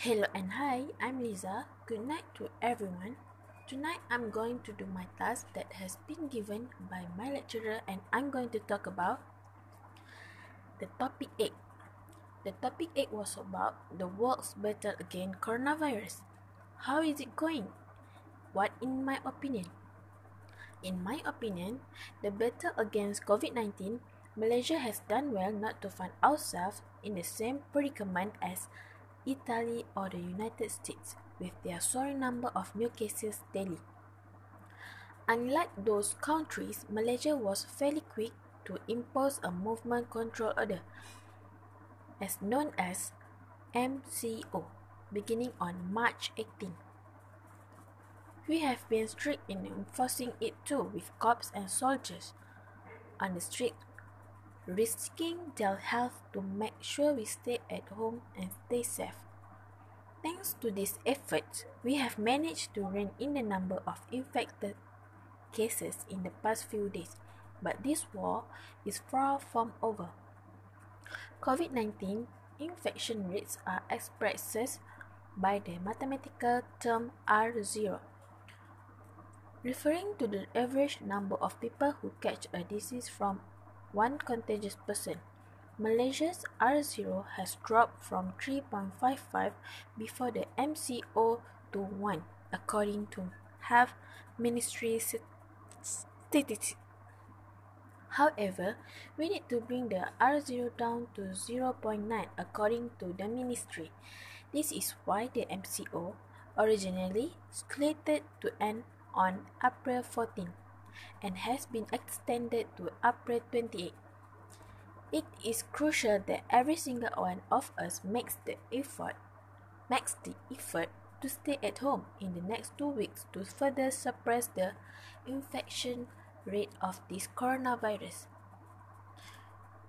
Hello and hi, I'm Lisa. Good night to everyone. Tonight I'm going to do my task that has been given by my lecturer and I'm going to talk about the topic 8. The topic 8 was about the world's battle against coronavirus. How is it going? What in my opinion? In my opinion, the battle against COVID-19, Malaysia has done well not to find ourselves in the same predicament as Italy or the United States with their soaring number of new cases daily. Unlike those countries, Malaysia was fairly quick to impose a movement control order, as known as MCO, beginning on March 18. We have been strict in enforcing it too with cops and soldiers on the street risking their health to make sure we stay at home and stay safe. Thanks to these efforts, we have managed to rein in the number of infected cases in the past few days, but this war is far from over. COVID 19 infection rates are expressed by the mathematical term R0, referring to the average number of people who catch a disease from one contagious person. Malaysia's R0 has dropped from 3.55 before the MCO to 1, according to Health Ministry statistics. However, we need to bring the R0 down to 0.9 according to the ministry. This is why the MCO originally slated to end on April 14 and has been extended to April 28. It is crucial that every single one of us makes the effort makes the effort to stay at home in the next two weeks to further suppress the infection rate of this coronavirus.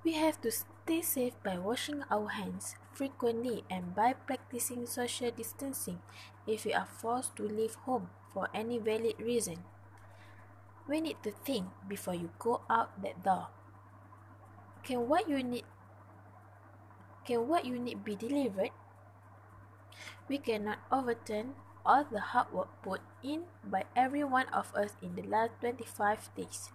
We have to stay safe by washing our hands frequently and by practicing social distancing if we are forced to leave home for any valid reason. We need to think before you go out that door. Can what you need can what you need be delivered? We cannot overturn all the hard work put in by every one of us in the last 25 days.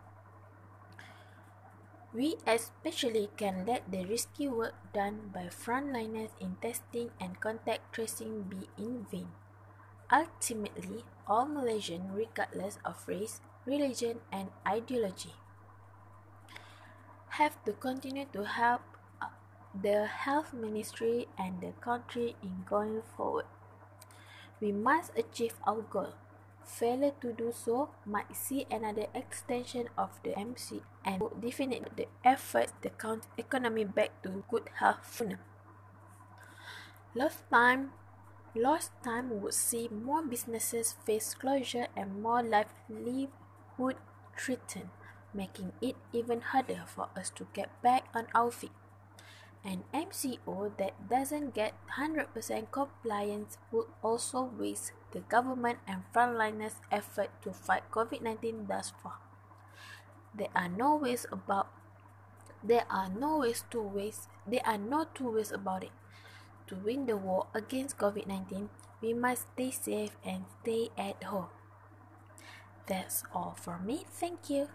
We especially can let the risky work done by frontliners in testing and contact tracing be in vain. Ultimately, all Malaysians, regardless of race, religion, and ideology, have to continue to help uh, the health ministry and the country in going forward. We must achieve our goal. Failure to do so might see another extension of the MC and would definitely the effort the economy back to good health. sooner. Lost time Lost time would see more businesses face closure and more livelihood threaten, making it even harder for us to get back on our feet. An MCO that doesn't get 100% compliance would also waste the government and frontliners' effort to fight COVID-19 thus far. There are no ways about there are no ways to waste there are no two ways about it. To win the war against COVID 19, we must stay safe and stay at home. That's all for me. Thank you.